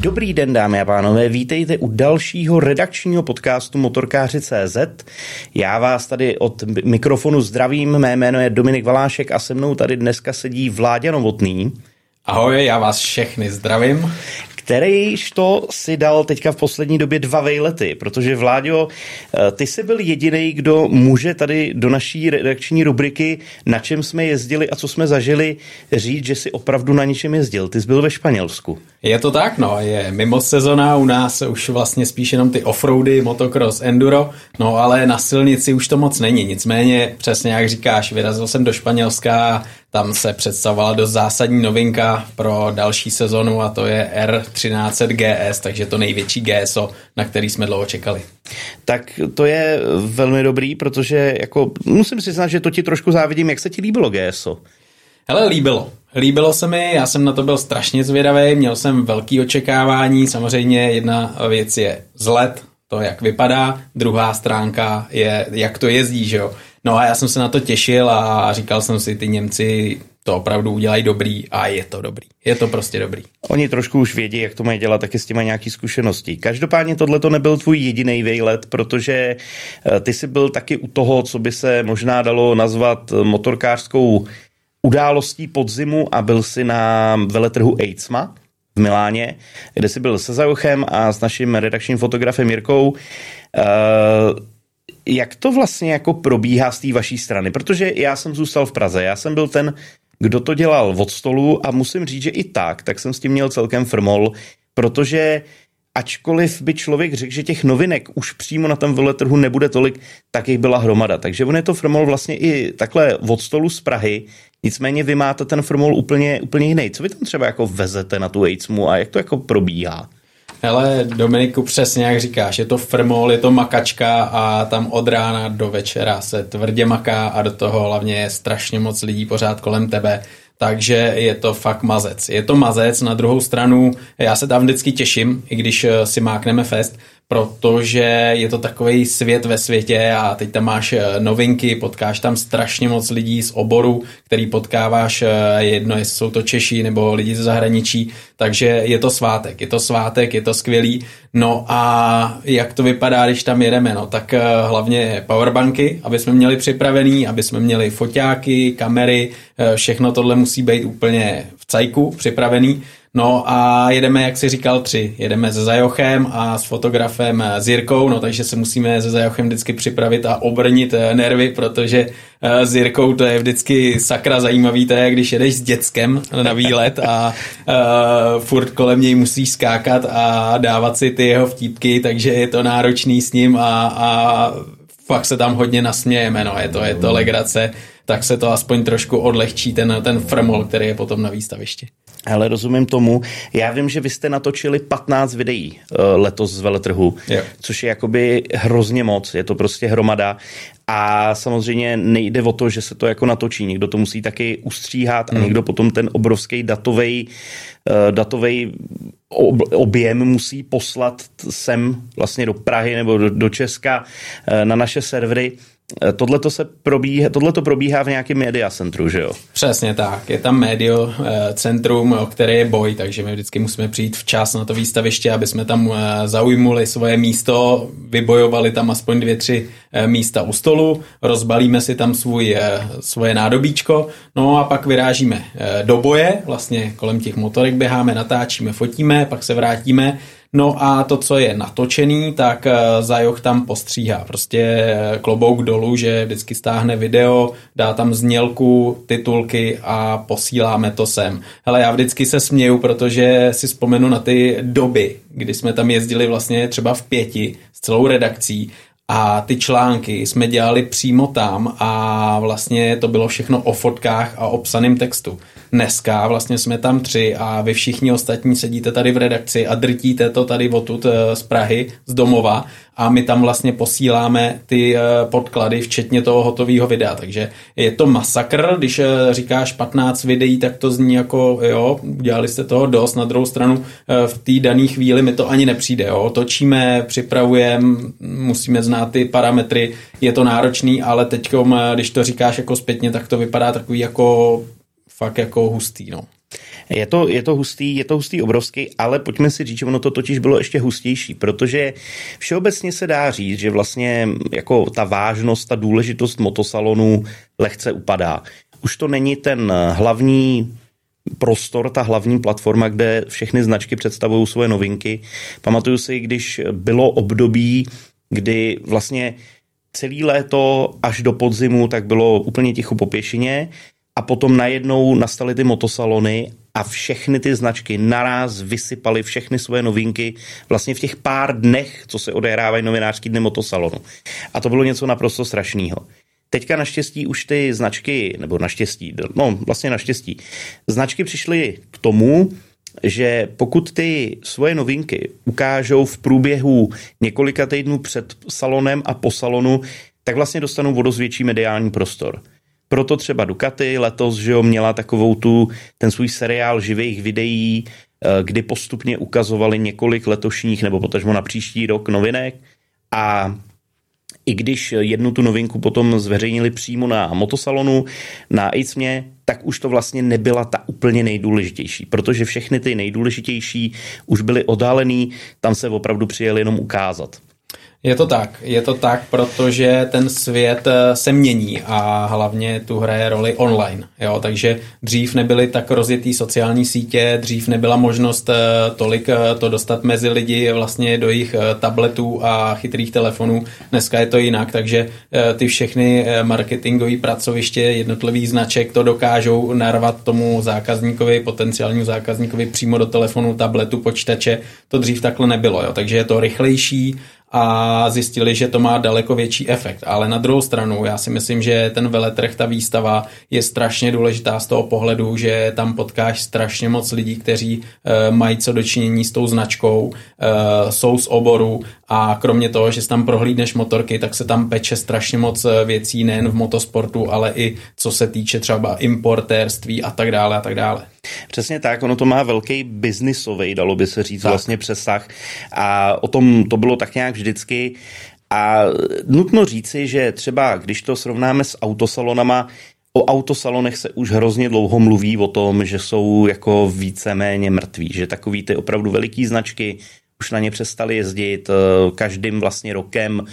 Dobrý den, dámy a pánové, vítejte u dalšího redakčního podcastu Motorkáři CZ. Já vás tady od mikrofonu zdravím, mé jméno je Dominik Valášek a se mnou tady dneska sedí Vláďa Novotný. Ahoj, já vás všechny zdravím kterýž to si dal teďka v poslední době dva vejlety, protože Vláďo, eh, ty jsi byl jediný, kdo může tady do naší redakční rubriky, na čem jsme jezdili a co jsme zažili, říct, že si opravdu na ničem jezdil. Ty jsi byl ve Španělsku. Je to tak, no, je mimo sezona, u nás už vlastně spíš jenom ty offroady, motocross, enduro, no ale na silnici už to moc není, nicméně přesně jak říkáš, vyrazil jsem do Španělska, tam se představovala dost zásadní novinka pro další sezonu a to je R1300 GS, takže to největší GSO, na který jsme dlouho čekali. Tak to je velmi dobrý, protože jako musím si znát, že to ti trošku závidím, jak se ti líbilo GSO. Hele, líbilo. Líbilo se mi, já jsem na to byl strašně zvědavý, měl jsem velký očekávání, samozřejmě jedna věc je vzhled, to, jak vypadá, druhá stránka je, jak to jezdí, že jo. No a já jsem se na to těšil a říkal jsem si, ty Němci to opravdu udělají dobrý a je to dobrý. Je to prostě dobrý. Oni trošku už vědí, jak to mají dělat, taky s těma nějaký zkušeností. Každopádně tohle to nebyl tvůj jediný vejlet, protože eh, ty jsi byl taky u toho, co by se možná dalo nazvat motorkářskou událostí podzimu a byl si na veletrhu Eidsma v Miláně, kde jsi byl se Zajochem a s naším redakčním fotografem Jirkou. Eh, jak to vlastně jako probíhá z té vaší strany? Protože já jsem zůstal v Praze, já jsem byl ten, kdo to dělal od stolu a musím říct, že i tak, tak jsem s tím měl celkem frmol, protože ačkoliv by člověk řekl, že těch novinek už přímo na tom veletrhu nebude tolik, tak jich byla hromada. Takže on je to frmol vlastně i takhle od stolu z Prahy, nicméně vy máte ten frmol úplně, úplně jiný. Co vy tam třeba jako vezete na tu Aidsmu a jak to jako probíhá? Hele, Dominiku, přesně jak říkáš, je to frmol, je to makačka a tam od rána do večera se tvrdě maká a do toho hlavně je strašně moc lidí pořád kolem tebe. Takže je to fakt mazec. Je to mazec, na druhou stranu já se tam vždycky těším, i když eh, si mákneme fest, protože je to takový svět ve světě a teď tam máš eh, novinky, potkáš tam strašně moc lidí z oboru, který potkáváš eh, jedno, jestli jsou to Češi nebo lidi ze zahraničí, takže je to svátek, je to svátek, je to skvělý. No a jak to vypadá, když tam jedeme, no tak eh, hlavně powerbanky, aby jsme měli připravený, aby jsme měli foťáky, kamery, všechno tohle musí být úplně v cajku připravený. No a jedeme, jak si říkal, tři. Jedeme se Zajochem a s fotografem s Jirkou, no takže se musíme se Zajochem vždycky připravit a obrnit eh, nervy, protože eh, s Jirkou to je vždycky sakra zajímavý, to je, když jedeš s dětskem na výlet a uh, furt kolem něj musíš skákat a dávat si ty jeho vtípky, takže je to náročný s ním a, a fakt se tam hodně nasmějeme, no je to, je to legrace, tak se to aspoň trošku odlehčí ten, ten frmol, který je potom na výstavišti. Ale rozumím tomu. Já vím, že vy jste natočili 15 videí uh, letos z veletrhu, jo. což je jakoby hrozně moc, je to prostě hromada. A samozřejmě nejde o to, že se to jako natočí. Někdo to musí taky ustříhat a hmm. někdo potom ten obrovský datový datovej objem musí poslat sem vlastně do Prahy nebo do, do Česka uh, na naše servery. Eh, tohle to se probíhá, tohle to probíhá v nějakém media centru, že jo? Přesně tak. Je tam medio eh, centrum, o které je boj, takže my vždycky musíme přijít včas na to výstaviště, aby jsme tam eh, zaujmuli svoje místo, vybojovali tam aspoň dvě, tři místa u stolu, rozbalíme si tam svůj, svoje nádobíčko, no a pak vyrážíme do boje, vlastně kolem těch motorek běháme, natáčíme, fotíme, pak se vrátíme No a to, co je natočený, tak eh, Zajoch tam postříhá. Prostě eh, klobouk dolů, že vždycky stáhne video, dá tam znělku, titulky a posíláme to sem. Hele, já vždycky se směju, protože si vzpomenu na ty doby, kdy jsme tam jezdili vlastně třeba v pěti s celou redakcí a ty články jsme dělali přímo tam a vlastně to bylo všechno o fotkách a o psaném textu. Dneska vlastně jsme tam tři a vy všichni ostatní sedíte tady v redakci a drtíte to tady odtud eh, z Prahy, z domova a my tam vlastně posíláme ty eh, podklady, včetně toho hotového videa. Takže je to masakr, když eh, říkáš 15 videí, tak to zní jako, jo, udělali jste toho dost, na druhou stranu v té dané chvíli mi to ani nepřijde, jo. Točíme, připravujeme, musíme znát ty parametry, je to náročný, ale teď, když to říkáš jako zpětně, tak to vypadá takový jako fakt jako hustý, no. Je to, je to hustý, je to hustý obrovský, ale pojďme si říct, že ono to totiž bylo ještě hustější, protože všeobecně se dá říct, že vlastně jako ta vážnost, ta důležitost motosalonu lehce upadá. Už to není ten hlavní prostor, ta hlavní platforma, kde všechny značky představují svoje novinky. Pamatuju si, když bylo období, kdy vlastně celý léto až do podzimu tak bylo úplně ticho po pěšině a potom najednou nastaly ty motosalony a všechny ty značky naraz vysypaly všechny svoje novinky vlastně v těch pár dnech, co se odehrávají novinářský dny motosalonu. A to bylo něco naprosto strašného. Teďka naštěstí už ty značky, nebo naštěstí, no vlastně naštěstí, značky přišly k tomu, že pokud ty svoje novinky ukážou v průběhu několika týdnů před salonem a po salonu, tak vlastně dostanou vodost větší mediální prostor. Proto třeba Ducati letos, že jo, měla takovou tu, ten svůj seriál živých videí, eh, kdy postupně ukazovali několik letošních nebo potažmo na příští rok novinek a i když jednu tu novinku potom zveřejnili přímo na motosalonu, na ICMě, tak už to vlastně nebyla ta úplně nejdůležitější, protože všechny ty nejdůležitější už byly oddálený, tam se opravdu přijeli jenom ukázat. Je to tak, je to tak, protože ten svět eh, se mění a hlavně tu hraje roli online. Jo? Takže dřív nebyly tak rozjetý sociální sítě, dřív nebyla možnost eh, tolik eh, to dostat mezi lidi vlastně do jejich tabletů a chytrých telefonů. Dneska je to jinak, takže ty všechny marketingové pracoviště jednotlivých značek to dokážou narvat tomu zákazníkovi, potenciálnímu zákazníkovi přímo do telefonu, tabletu, počítače. To dřív takhle nebylo, jo? takže je to rychlejší a zjistili, že to má daleko větší efekt. Ale na druhou stranu, já si myslím, že ten veletrh, ta výstava je strašně důležitá z toho pohledu, že tam potkáš strašně moc lidí, kteří e, mají co dočinění s tou značkou, e, jsou z oboru a kromě toho, že tam prohlídneš motorky, tak se tam peče strašně moc eh, věcí nejen v motosportu, ale i co se týče třeba importérství a tak dále a tak dále. Přesně tak, ono to má velký biznisový, dalo by se říct, tak. vlastně přesah a o tom to bylo tak nějak vždycky. A nutno říci, že třeba když to srovnáme s autosalonama, O autosalonech se už hrozně dlouho mluví o tom, že jsou jako víceméně mrtví, že takový ty opravdu veliký značky už na ně přestali jezdit eh, každým vlastně rokem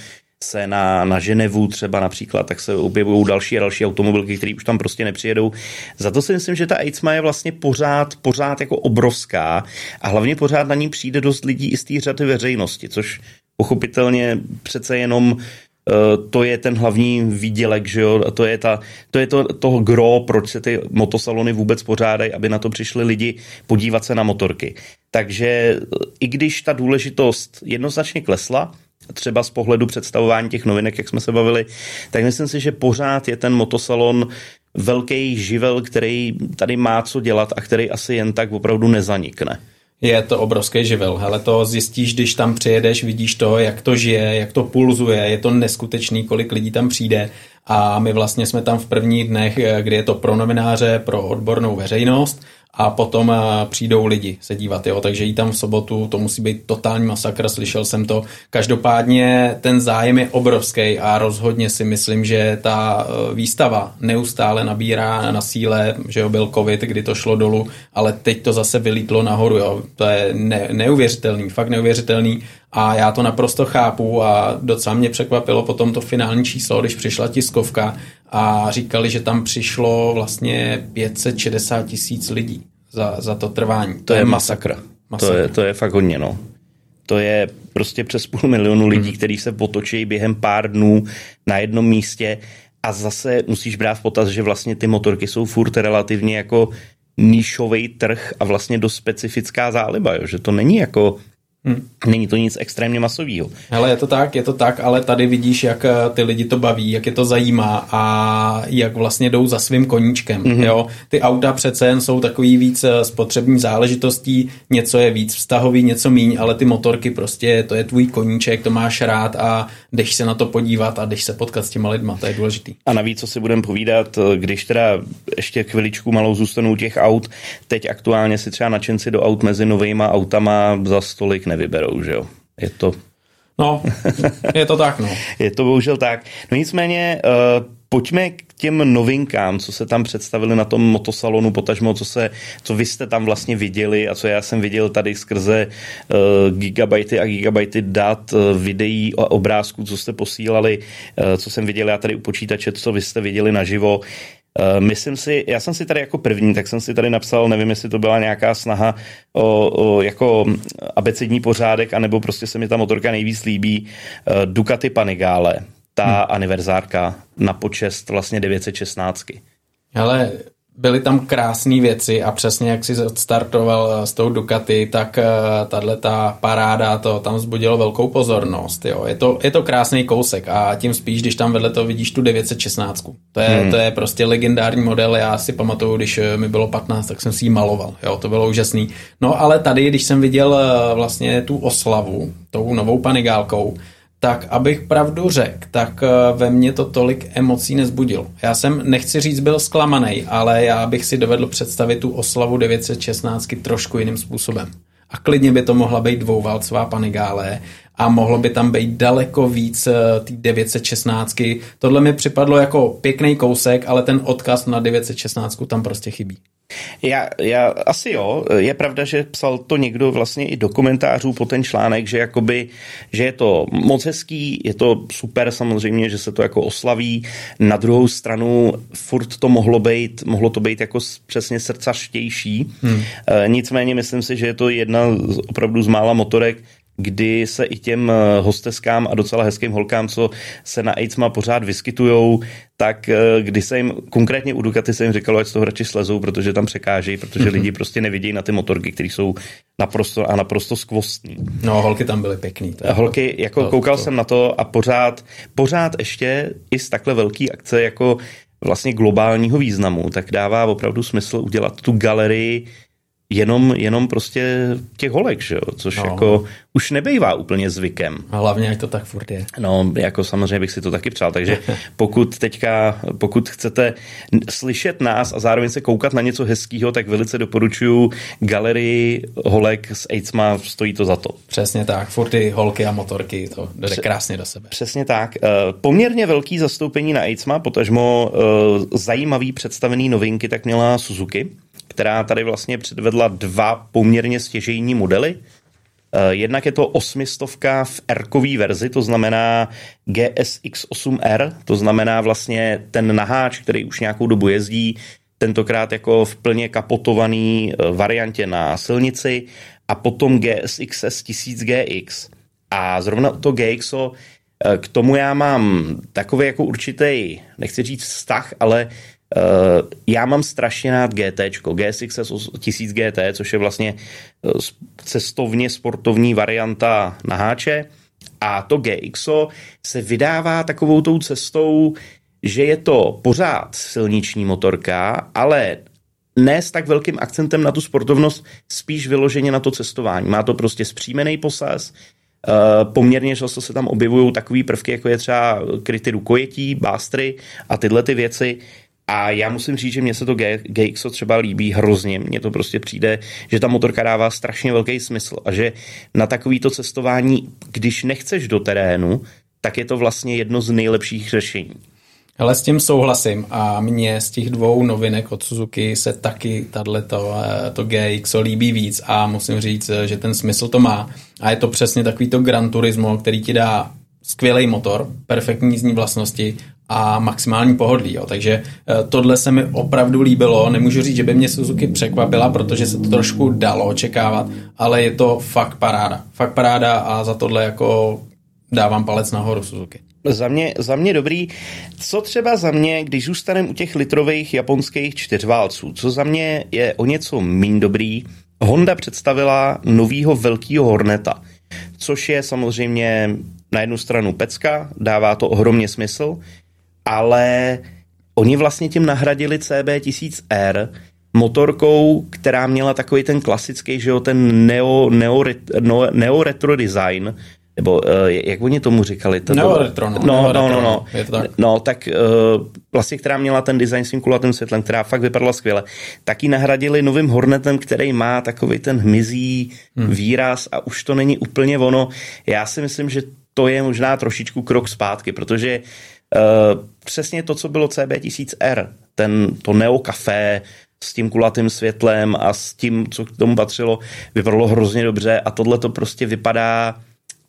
se na, na Ženevu třeba například, tak se objevují další a další automobilky, které už tam prostě nepřijedou. Za to si myslím, že ta Eitzma je vlastně pořád, pořád jako obrovská a hlavně pořád na ní přijde dost lidí i z té řady veřejnosti, což pochopitelně přece jenom eh, to je ten hlavní výdělek, že jo, a to je, ta, to, je to, toho gro, proč se ty motosalony vůbec pořádají, aby na to přišli lidi podívat se na motorky. Takže eh, i když ta důležitost jednoznačně klesla, třeba z pohledu představování těch novinek, jak jsme se bavili, tak myslím si, že pořád je ten motosalon velký živel, který tady má co dělat a který asi jen tak opravdu nezanikne. Je to obrovský živel. Hele, to zjistíš, když tam přijedeš, vidíš to, jak to žije, jak to pulzuje, je to neskutečný, kolik lidí tam přijde. A my vlastně jsme tam v prvních dnech, eh, kdy je to pro novináře, pro odbornou veřejnost a potom eh, přijdou lidi se dívat, jo, takže jí tam v sobotu, to musí být totální masakr, slyšel jsem to. Každopádně ten zájem je obrovský a rozhodně si myslím, že ta eh, výstava neustále nabírá na síle, že jo, byl covid, kdy to šlo dolů, ale teď to zase vylítlo nahoru, jo, to je ne, neuvěřitelný, fakt neuvěřitelný a já to naprosto chápu a docela mě překvapilo potom to finální číslo, když přišla tiskovka a říkali, že tam přišlo vlastně 560 tisíc lidí za, za to trvání. To, to je masakr. masakr. To, je, to je fakt hodně, no. To je prostě přes půl milionu lidí, hmm. kteří se potočí během pár dnů na jednom místě a zase musíš brát v potaz, že vlastně ty motorky jsou furt relativně jako níšový trh a vlastně dost specifická záliba, jo? že to není jako Hmm. Není to nic extrémně masového. Ale je to tak, je to tak, ale tady vidíš, jak eh, ty lidi to baví, jak je to zajímá a jak vlastně jdou za svým koníčkem. Mm-hmm. Jo? Ty auta přece jen jsou takový víc eh, spotřební záležitostí, něco je víc vztahový, něco míň, ale ty motorky prostě, to je tvůj koníček, to máš rád a jdeš se na to podívat a jdeš se potkat s těma lidma, to je důležitý. A navíc, co si budeme povídat, eh, když teda ještě chviličku malou zůstanou těch aut, teď aktuálně si třeba načenci do aut mezi novýma autama za stolik nevyberou, že jo. Je to... No, je to tak, no. je to bohužel tak. No nicméně, uh, pojďme k těm novinkám, co se tam představili na tom motosalonu, potažmo, co, se, co vy jste tam vlastně viděli a co já jsem viděl tady skrze uh, gigabajty a gigabajty dat, uh, videí a obrázků, co jste posílali, uh, co jsem viděl já tady u počítače, co vy jste viděli naživo. Uh, myslím si, já jsem si tady jako první, tak jsem si tady napsal, nevím, jestli to byla nějaká snaha o, o jako abecední pořádek, anebo prostě se mi ta motorka nejvíc líbí, uh, Ducati Panigale ta hmm. aniverzárka na počest vlastně 916. Ale byly tam krásné věci a přesně jak si startoval s tou Ducati, tak uh, tahle ta paráda to tam vzbudilo velkou pozornost. Jo. Je, to, je to krásný kousek a tím spíš, když tam vedle to vidíš tu 916. To je, hmm. to je prostě legendární model, já si pamatuju, když eh, mi bylo 15, tak jsem si ji maloval. Jo. To bylo úžasný. No ale tady, když jsem viděl vlastně tu oslavu tou novou panigálkou, tak abych pravdu řekl, tak eh, ve mně to tolik emocí nezbudilo. Já jsem, nechci říct, byl zklamaný, ale já bych si dovedl představit tu oslavu 916 trošku jiným způsobem. A klidně by to mohla být dvouválcová panigále a mohlo by tam být daleko víc eh, té 916. Tohle mi připadlo jako pěkný kousek, ale ten odkaz na 916 tam prostě chybí. Já, já asi jo. Je pravda, že psal to někdo vlastně i do komentářů po ten článek, že jakoby, že je to moc hezký, je to super samozřejmě, že se to jako oslaví. Na druhou stranu furt to mohlo být, mohlo to být jako přesně srdcařtější. Hmm. E, nicméně myslím si, že je to jedna opravdu z mála motorek, kdy se i těm eh, hosteskám a docela hezkým holkám, co se na AIDSMA pořád vyskytujou, tak eh, kdy se jim, konkrétně u Ducati se jim říkalo, ať z toho radši slezou, protože tam překážejí, protože mm-hmm. lidi prostě nevidějí na ty motorky, které jsou naprosto a naprosto skvostní. No, holky tam byly pěkný. To holky, jako to, koukal to. jsem na to a pořád, pořád ještě i z takhle velký akce jako vlastně globálního významu, tak dává opravdu smysl udělat tu galerii jenom, jenom prostě těch holek, že jo? což no. jako už nebejvá úplně zvykem. A hlavně, jak to tak furt je. No, jako samozřejmě bych si to taky přál, takže pokud teďka, pokud chcete slyšet nás a zároveň se koukat na něco hezkého, tak velice doporučuji galerii holek s AIDSma, stojí to za to. Přesně tak, furt ty holky a motorky, to jde Pře- krásně do sebe. Přesně tak. Eh, poměrně velký zastoupení na AIDSma, potažmo eh, zajímavý představený novinky, tak měla Suzuki která tady vlastně předvedla dva poměrně stěžejní modely. Eh, jednak je to osmistovka v r verzi, to znamená GSX8R, to znamená vlastně ten naháč, který už nějakou dobu jezdí, tentokrát jako v plně kapotovaný eh, variantě na silnici a potom GSXS 1000GX. A zrovna to GXO, eh, k tomu já mám takový jako určitý, nechci říct vztah, ale já mám strašně rád GT, GSX 1000 GT, což je vlastně eh, cestovně sportovní varianta na háče. A to GXO se vydává takovou tou cestou, že je to pořád silniční motorka, ale ne s tak velkým akcentem na tu sportovnost, spíš vyloženě na to cestování. Má to prostě zpřímený posaz, Uh, poměrně často se tam objevují takové prvky, jako je třeba kryty rukojetí, bástry a tyhle ty věci, a já musím říct, že mně se to GXO třeba líbí hrozně. Mně to prostě přijde, že ta motorka dává strašně velký smysl a že na takovýto cestování, když nechceš do terénu, tak je to vlastně jedno z nejlepších řešení. Ale s tím souhlasím a mně z těch dvou novinek od Suzuki se taky tato, eh, to GXO líbí víc a musím říct, že ten smysl to má. A je to přesně takový to Gran Turismo, který ti dá skvělý motor, perfektní jízdní vlastnosti a maximální pohodlí. Jo. Takže eh, tohle se mi opravdu líbilo. Nemůžu říct, že by mě Suzuki překvapila, protože se to trošku dalo očekávat, ale je to fakt paráda. Fakt paráda a za tohle jako dávám palec nahoru Suzuki. Za mě, za mě dobrý. Co třeba za mě, když zůstaneme u těch litrových japonských čtyřválců, co za mě je o něco méně dobrý, Honda představila novýho velkého Horneta, což je samozřejmě na jednu stranu pecka, dává to ohromně smysl, ale oni vlastně tím nahradili CB1000R motorkou, která měla takový ten klasický, že jo, ten neo, neo, neo, neo retro design, nebo uh, jak oni tomu říkali? To neo retro, no. No, no, no, no. Tak? No, tak uh, vlastně, která měla ten design s tím kulatým světlem, která fakt vypadala skvěle, tak ji nahradili novým Hornetem, který má takový ten hmyzí hmm. výraz a už to není úplně ono. Já si myslím, že to je možná trošičku krok zpátky, protože přesně to, co bylo CB1000R, ten, to Neo Café s tím kulatým světlem a s tím, co k tomu patřilo, vypadalo hrozně dobře a tohle to prostě vypadá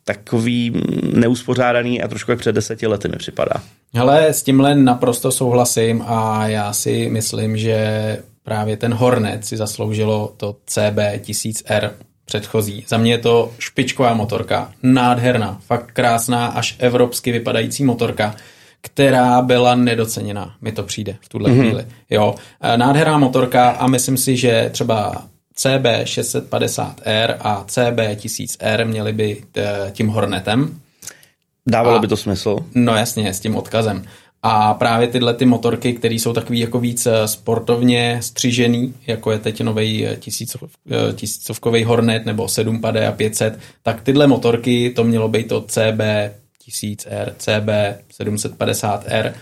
takový neuspořádaný a trošku jak před deseti lety mi připadá. Ale s tímhle naprosto souhlasím a já si myslím, že právě ten Hornet si zasloužilo to CB1000R předchozí. Za mě je to špičková motorka, nádherná, fakt krásná, až evropsky vypadající motorka, která byla nedoceněná, mi to přijde v tuhle mm-hmm. chvíli. Jo, e, nádherná motorka a myslím si, že třeba CB650R a CB1000R měly by e, tím Hornetem. Dávalo a, by to smysl? No jasně, s tím odkazem. A právě tyhle ty motorky, které jsou takový jako víc e, sportovně střižený, jako je teď nový tisícov, tisícovkový Hornet nebo 7 a 500, tak tyhle motorky, to mělo být to CB 1000R, CB 750R,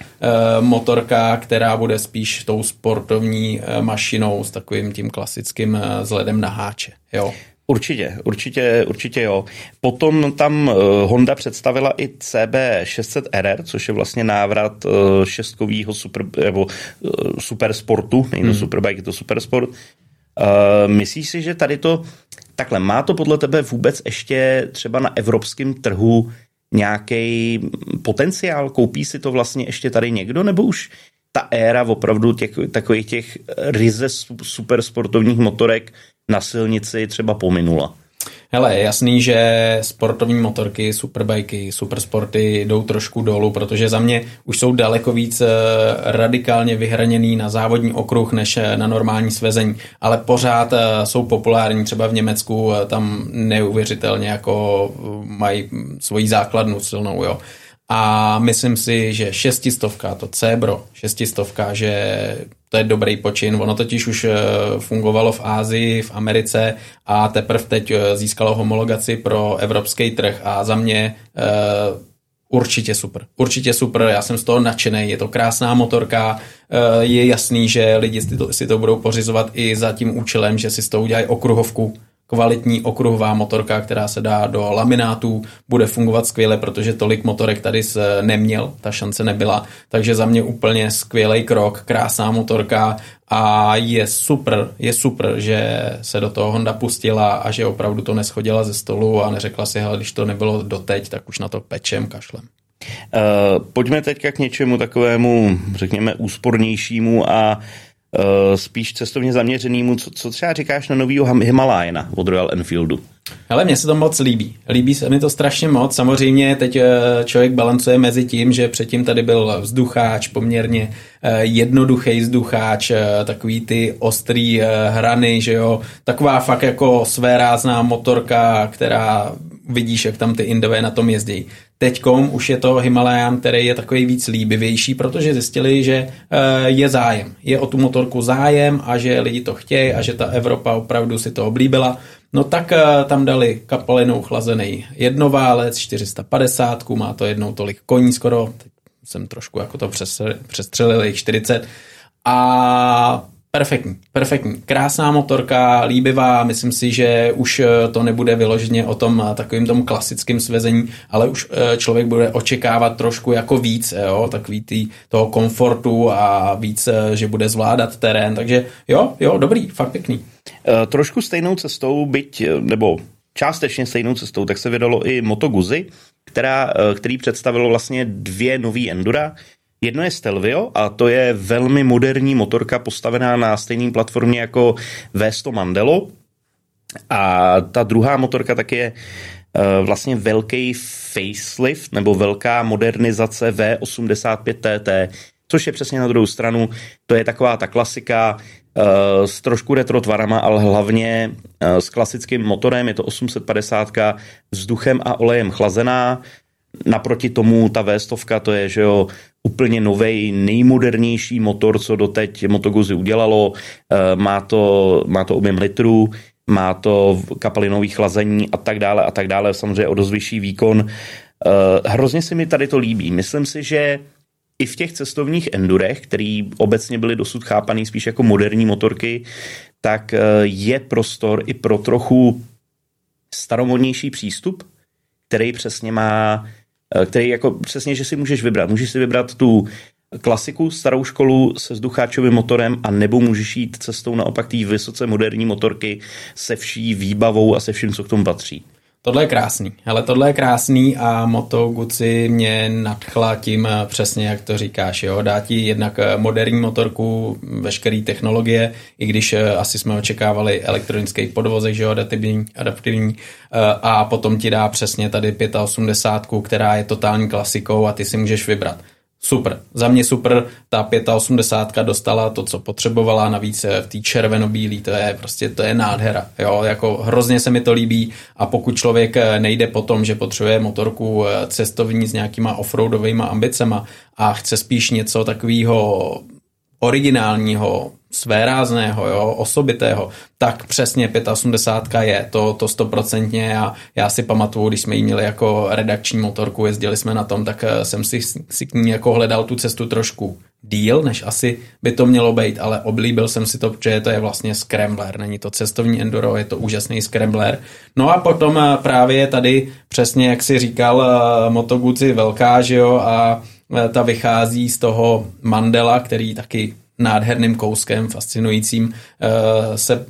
motorka, která bude spíš tou sportovní eh, mašinou s takovým tím klasickým eh, vzhledem na háče. Jo. Určitě, určitě, určitě jo. Potom tam eh, Honda představila i CB600RR, což je vlastně návrat šestkového super, nebo supersportu, není to hmm. superbike, je to supersport. Myslíš si, že tady to, takhle, má to podle tebe vůbec ještě třeba na evropském trhu nějaký potenciál? Koupí si to vlastně ještě tady někdo, nebo už ta éra opravdu těch, takových těch ryze supersportovních motorek na silnici třeba pominula? Hele, je jasný, že sportovní motorky, superbajky, supersporty jdou trošku dolů, protože za mě už jsou daleko víc eh, radikálně vyhraněný na závodní okruh než eh, na normální svezení, ale pořád eh, jsou populární, třeba v Německu tam neuvěřitelně jako mají svoji základnu silnou, jo. A myslím si, že šestistovka, to Cebro, šestistovka, že to je dobrý počin. Ono totiž už eh, fungovalo v Ázii, v Americe a teprve teď eh, získalo homologaci pro evropský trh a za mě uh, určitě super. Určitě super, já jsem z toho nadšený, je to krásná motorka, je jasný, že lidi si to, si to budou pořizovat i za tím účelem, že si z toho udělají okruhovku, kvalitní okruhová motorka, která se dá do laminátů, bude fungovat skvěle, protože tolik motorek tady neměl, ta šance nebyla, takže za mě úplně skvělý krok, krásná motorka a je super, je super, že se do toho Honda pustila a že opravdu to neschodila ze stolu a neřekla si, hele, když to nebylo doteď, tak už na to pečem, kašlem. Uh, pojďme teďka k něčemu takovému, řekněme, úspornějšímu a Eh, spíš cestovně zaměřenýmu. Co, co třeba říkáš na novýho Himalayana od Royal Enfieldu? Ale mně se to moc líbí. Líbí se mi to strašně moc. Samozřejmě teď eh, člověk balancuje mezi tím, že předtím tady byl vzducháč, poměrně eh, jednoduchý vzducháč, takový ty ostrý hrany, že jo. Taková fakt jako své rázná motorka, která vidíš, jak tam ty Indové na tom jezdí. Teďkom už je to Himalayan, který je takový víc líbivější, protože zjistili, že eh, je zájem. Je o tu motorku zájem a že lidi to chtějí a že ta Evropa opravdu si to oblíbila. No tak eh, tam dali kapalinou chlazený jednoválec, 450, má to jednou tolik koní skoro, teď jsem trošku jako to přestřelil, jich 40. A Perfektní, perfektní. Krásná motorka, líbivá, myslím si, že už eh, to nebude vyloženě o tom eh, takovým tom klasickém svezení, ale už eh, člověk bude očekávat trošku jako víc, jo, takový tý, toho komfortu a víc, že bude zvládat terén, takže jo, jo, dobrý, fakt pěkný. Trošku stejnou cestou, byť, nebo částečně stejnou cestou, tak se vydalo i Moto Guzzi, která, který představilo vlastně dvě nový Endura, Jedno je Stelvio a to je velmi moderní motorka postavená na stejné platformě jako V100 Mandelo. A ta druhá motorka tak je uh, vlastně velký facelift nebo velká modernizace V85TT, což je přesně na druhou stranu. To je taková ta klasika uh, s trošku retro tvarama, ale hlavně uh, s klasickým motorem. Je to 850 vzduchem a olejem chlazená. Naproti tomu ta V100 to je, že jo, úplně nový, nejmodernější motor, co doteď Moto Guzzi udělalo. Eh, má to, má to objem litrů, má to kapalinový chlazení a tak dále a tak dále, samozřejmě o dost vyšší výkon. Eh, hrozně se mi tady to líbí. Myslím si, že i v těch cestovních endurech, který obecně byly dosud chápaný spíš jako moderní motorky, tak eh, je prostor i pro trochu staromodnější přístup, který přesně má který jako přesně, že si můžeš vybrat. Můžeš si vybrat tu klasiku, starou školu se vzducháčovým motorem a nebo můžeš jít cestou naopak té vysoce moderní motorky se vší výbavou a se vším, co k tomu patří. Tohle je krásný, ale tohle je krásný a Moto Guzzi mě nadchla tím eh, přesně, jak to říkáš, jo, dá ti jednak eh, moderní motorku, veškerý technologie, i když eh, asi jsme očekávali elektronický podvozek, že jo, adaptivní, adaptivní a potom ti dá přesně tady 85, která je totální klasikou a ty si můžeš vybrat super. Za mě super, ta 85 dostala to, co potřebovala, navíc v té červeno-bílý, to je prostě, to je nádhera, jo, jako hrozně se mi to líbí. A pokud člověk eh, nejde po tom, že potřebuje motorku eh, cestovní s nějakýma offroadovými ambicema a chce spíš něco takového originálního, svérázného, jo, osobitého, tak přesně 85 je to, to stoprocentně a já si pamatuju, když jsme ji měli jako redakční motorku, jezdili jsme na tom, tak eh, jsem si, si k ní jako hledal tu cestu trošku díl, než asi by to mělo být, ale oblíbil jsem si to, protože to je vlastně scrambler, není to cestovní enduro, je to úžasný scrambler. No a potom eh, právě tady přesně, jak si říkal, eh, Moto Guzzi velká, že jo, a ta vychází z toho Mandela, který taky nádherným kouskem, fascinujícím, eh, se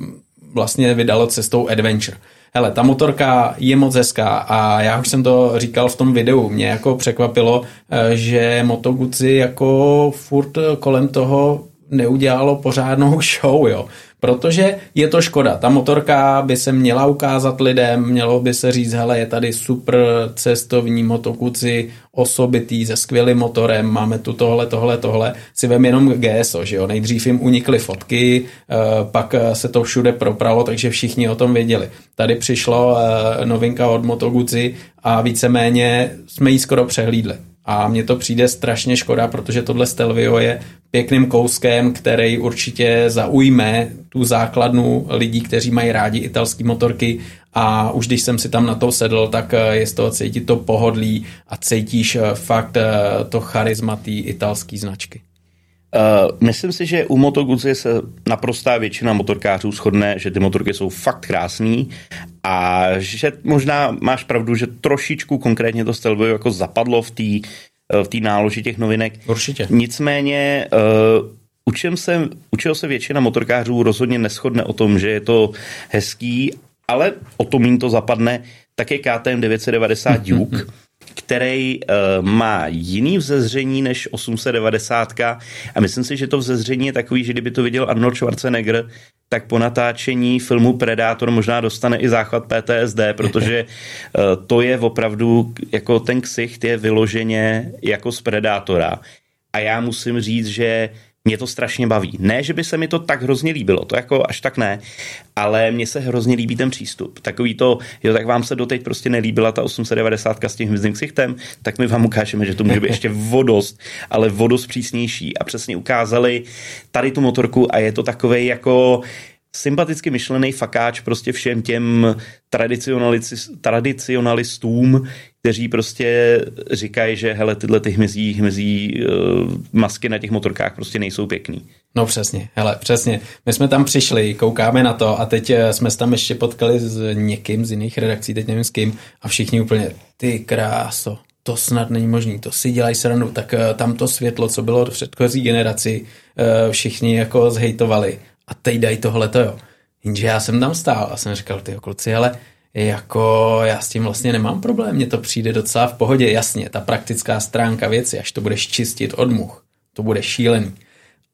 vlastně vydalo cestou adventure. Hele, ta motorka je moc hezká a já už jsem to říkal v tom videu. Mě jako překvapilo, eh, že Moto Guzzi jako furt kolem toho neudělalo pořádnou show, jo. Protože je to škoda. Ta motorka by se měla ukázat lidem, mělo by se říct, hele, je tady super cestovní motokuci, osobitý, se skvělým motorem, máme tu tohle, tohle, tohle. Si vem jenom GSO, že jo. Nejdřív jim unikly fotky, eh, pak se to všude propralo, takže všichni o tom věděli. Tady přišlo eh, novinka od Moto Guzzi a víceméně jsme ji skoro přehlídli. A mně to přijde strašně škoda, protože tohle Stelvio je pěkným kouskem, který určitě zaujme tu základnu lidí, kteří mají rádi italské motorky a už když jsem si tam na to sedl, tak eh, je z toho cítit to pohodlí a cítíš eh, fakt eh, to charisma té italské značky. Uh, myslím si, že u Moto Guzzi se naprostá většina motorkářů shodne, že ty motorky jsou fakt krásný a že možná máš pravdu, že trošičku konkrétně to Stelvio jako zapadlo v té v té náloži těch novinek. Určitě. Nicméně uh, učil se, učil se většina motorkářů rozhodně neschodne o tom, že je to hezký, ale o tom jim to zapadne, tak je KTM 990 Duke, který uh, má jiný vzezření než 890 a myslím si, že to vzezření je takový, že kdyby to viděl Arnold Schwarzenegger, tak po natáčení filmu Predátor možná dostane i záchvat PTSD, protože uh, to je opravdu, jako ten ksicht je vyloženě jako z Predátora. A já musím říct, že mě to strašně baví. Ne, že by se mi to tak hrozně líbilo, to jako až tak ne, ale mně se hrozně líbí ten přístup. Takový to, jo, tak vám se doteď prostě nelíbila ta 890 s tím hvězdným ksichtem, tak my vám ukážeme, že to může být ještě vodost, ale vodost přísnější a přesně ukázali tady tu motorku a je to takový jako sympaticky myšlený fakáč prostě všem těm tradicionalistům, kteří prostě říkají, že hele, tyhle ty hmyzí, hmyzí uh, masky na těch motorkách prostě nejsou pěkný. No přesně, hele, přesně. My jsme tam přišli, koukáme na to a teď eh, jsme se tam ještě potkali s někým z jiných redakcí, teď nevím s kým, a všichni úplně, ty kráso, to snad není možný, to si dělají srandu, tak uh, tam to světlo, co bylo v předchozí generaci, všichni jako zhejtovali a teď dají tohleto, jo. Jenže já jsem tam stál a jsem říkal, ty kluci, ale jako já s tím vlastně nemám problém, mně to přijde docela v pohodě, jasně, ta praktická stránka věci, až to budeš čistit od much, to bude šílený.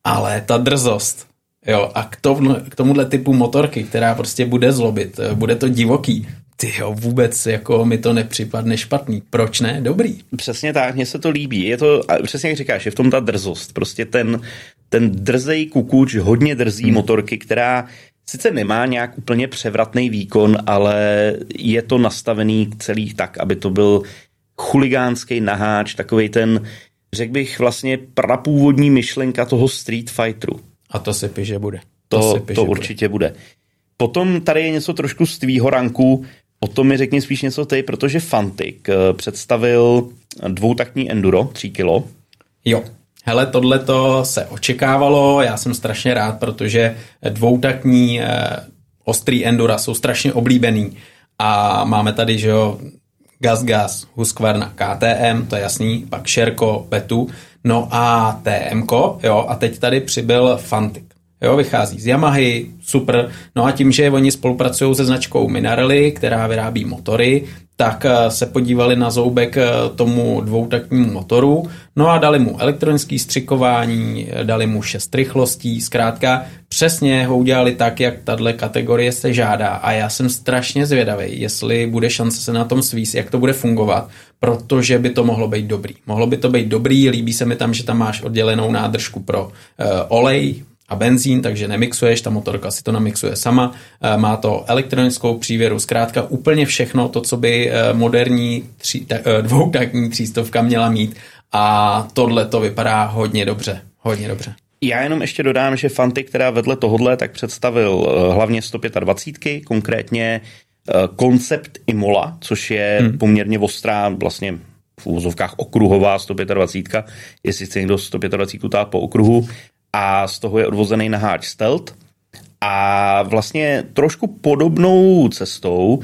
Ale ta drzost, jo, a k, tomu, k tomuhle typu motorky, která prostě bude zlobit, bude to divoký, ty jo, vůbec jako mi to nepřipadne špatný. Proč ne? Dobrý. Přesně tak, mně se to líbí. Je to, přesně jak říkáš, je v tom ta drzost. Prostě ten, ten drzej kukuč, hodně drzí hmm. motorky, která sice nemá nějak úplně převratný výkon, ale je to nastavený celý tak, aby to byl chuligánský naháč, takový ten, řekl bych vlastně prapůvodní myšlenka toho Street Fighteru. A to se píše bude. To, to, to bude. určitě bude. Potom tady je něco trošku z tvýho ranku, o tom mi řekni spíš něco ty, protože Fantic eh, představil dvoutaktní enduro, 3 kilo. Jo, Hele, tohle to se očekávalo, já jsem strašně rád, protože dvoutakní eh, ostrý endura jsou strašně oblíbený a máme tady, že jo, Gas Gas, Husqvarna KTM, to je jasný, pak Sherco, Petu, no a TM, jo, a teď tady přibyl Fantic. Jo, vychází z Yamahy, super. No a tím, že oni spolupracují se značkou Minarelli, která vyrábí motory, tak eh, se podívali na zoubek eh, tomu dvoutaktnímu motoru, no a dali mu elektronický střikování, dali mu šest rychlostí, zkrátka přesně ho udělali tak, jak tahle kategorie se žádá a já jsem strašně zvědavý, jestli bude šance se na tom svíst, jak to bude fungovat, protože by to mohlo být dobrý. Mohlo by to být dobrý, líbí se mi tam, že tam máš oddělenou nádržku pro uh, olej, a benzín, takže nemixuješ, ta motorka si to namixuje sama, eh, má to elektronickou přívěru, zkrátka úplně všechno to, co by eh, moderní tři, eh, dvoutakní třístovka měla mít a tohle to vypadá hodně dobře, hodně dobře. Já jenom ještě dodám, že Fanty, která vedle tohodle, tak představil hlavně 125, konkrétně koncept Imola, což je hmm. poměrně ostrá, vlastně v úvozovkách okruhová 125, jestli chce někdo 125 tát po okruhu, a z toho je odvozený na háč Stealth a vlastně trošku podobnou cestou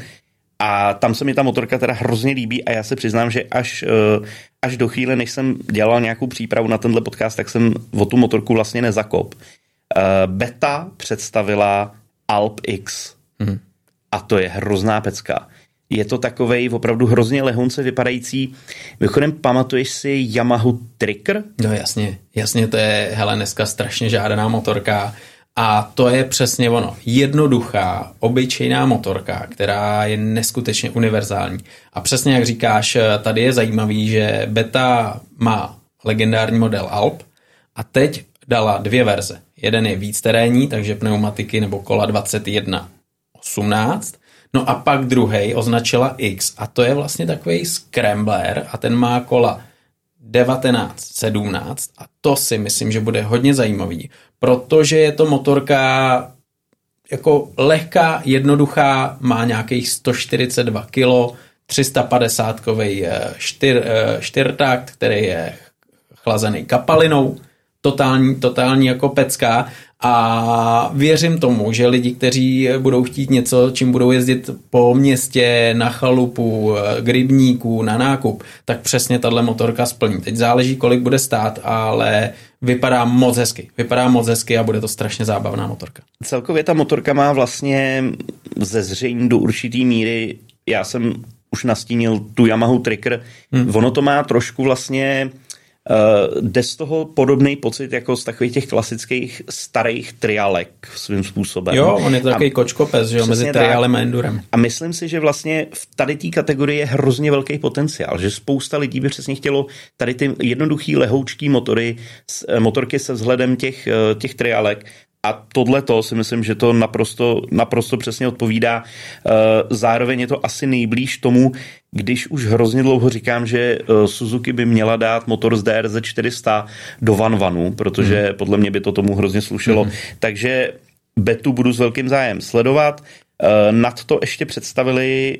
a tam se mi ta motorka teda hrozně líbí a já se přiznám, že až, eh, až do chvíle, než jsem dělal nějakou přípravu na tenhle podcast, tak jsem o tu motorku vlastně nezakop. Eh, Beta představila Alp X mm. a to je hrozná pecka. Je to takovej opravdu hrozně lehonce vypadající. Mimochodem, pamatuješ si Yamaha Tricker? No jasně, jasně, to je, hele, dneska strašně žádaná motorka. A to je přesně ono. Jednoduchá, obyčejná motorka, která je neskutečně univerzální. A přesně jak říkáš, tady je zajímavý, že Beta má legendární model Alp a teď dala dvě verze. Jeden je víc terénní, takže pneumatiky nebo kola 21 18 No a pak druhý označila X a to je vlastně takový scrambler a ten má kola 19, 17 a to si myslím, že bude hodně zajímavý, protože je to motorka jako lehká, jednoduchá, má nějakých 142 kg, 350 kový štyr, štyrtakt, který je chlazený kapalinou, totální, totální jako pecka a věřím tomu, že lidi, kteří budou chtít něco, čím budou jezdit po městě, na chalupu, k rybníku, na nákup, tak přesně tahle motorka splní. Teď záleží, kolik bude stát, ale vypadá moc hezky. Vypadá moc hezky a bude to strašně zábavná motorka. Celkově ta motorka má vlastně ze zřejmě do určitý míry, já jsem už nastínil tu Yamaha Tricker, hmm. ono to má trošku vlastně jde z toho podobný pocit jako z takových těch klasických starých trialek svým způsobem. Jo, on je to takový kočkopes, že jo, mezi trialem a endurem. A myslím si, že vlastně v tady té kategorii je hrozně velký potenciál, že spousta lidí by přesně chtělo tady ty jednoduchý lehoučký motory, eh, motorky se vzhledem těch, eh, těch trialek a tohle to si myslím, že to naprosto, naprosto přesně odpovídá. Zároveň je to asi nejblíž tomu, když už hrozně dlouho říkám, že eh, Suzuki by měla dát motor z DRZ 400 do Van Vanu, protože hmm. podle mě by to tomu hrozně slušelo. Hmm. Takže Betu budu s velkým zájem sledovat. Eh, nad to ještě představili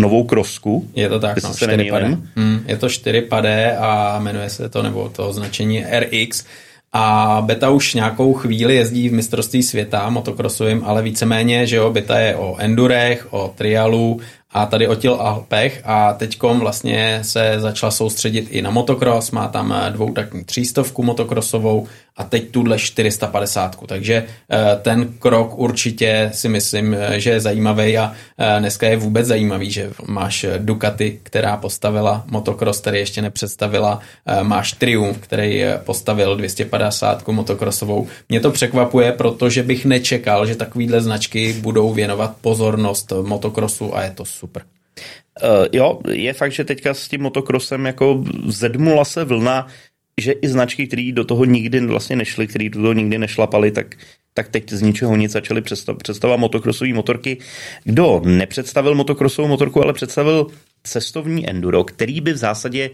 novou krosku. Je to tak, no, se 4 hmm, je to 4 padé a jmenuje se to, nebo to označení RX. A Beta už nějakou chvíli jezdí v mistrovství světa motokrosovým, ale víceméně, že jo, Beta je o endurech, o trialu, a tady otil Alpech. A teďkom vlastně se začala soustředit i na motocross, má tam dvoutaktní třístovku motokrosovou a teď tuhle 450. Takže eh, ten krok určitě si myslím, eh, že je zajímavý a dneska je vůbec zajímavý, že máš Ducati, která postavila motocross, který ještě nepředstavila, máš Triumph, který postavil 250 motokrosovou. Mě to překvapuje, protože bych nečekal, že takovýhle značky budou věnovat pozornost motocrossu a je to super. Uh, jo, je fakt, že teďka s tím motokrosem jako zedmula se vlna, že i značky, které do toho nikdy vlastně nešly, které do toho nikdy nešlapaly, tak, tak teď z ničeho nic začaly představovat motokrosové motorky. Kdo nepředstavil motokrosovou motorku, ale představil cestovní enduro, který by v zásadě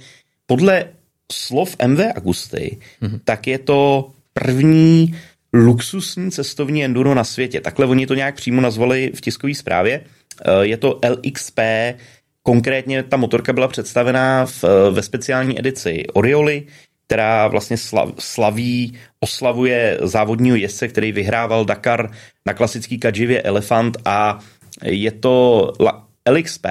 podle slov MV Agusty, mm-hmm. tak je to první luxusní cestovní enduro na světě. Takhle oni to nějak přímo nazvali v tiskové zprávě. Eh, je to LXP, konkrétně ta motorka byla představená v, eh, ve speciální edici Orioli, která vlastně slaví, oslavuje závodního jezdce, který vyhrával Dakar na klasický kadživě Elefant a je to LXP,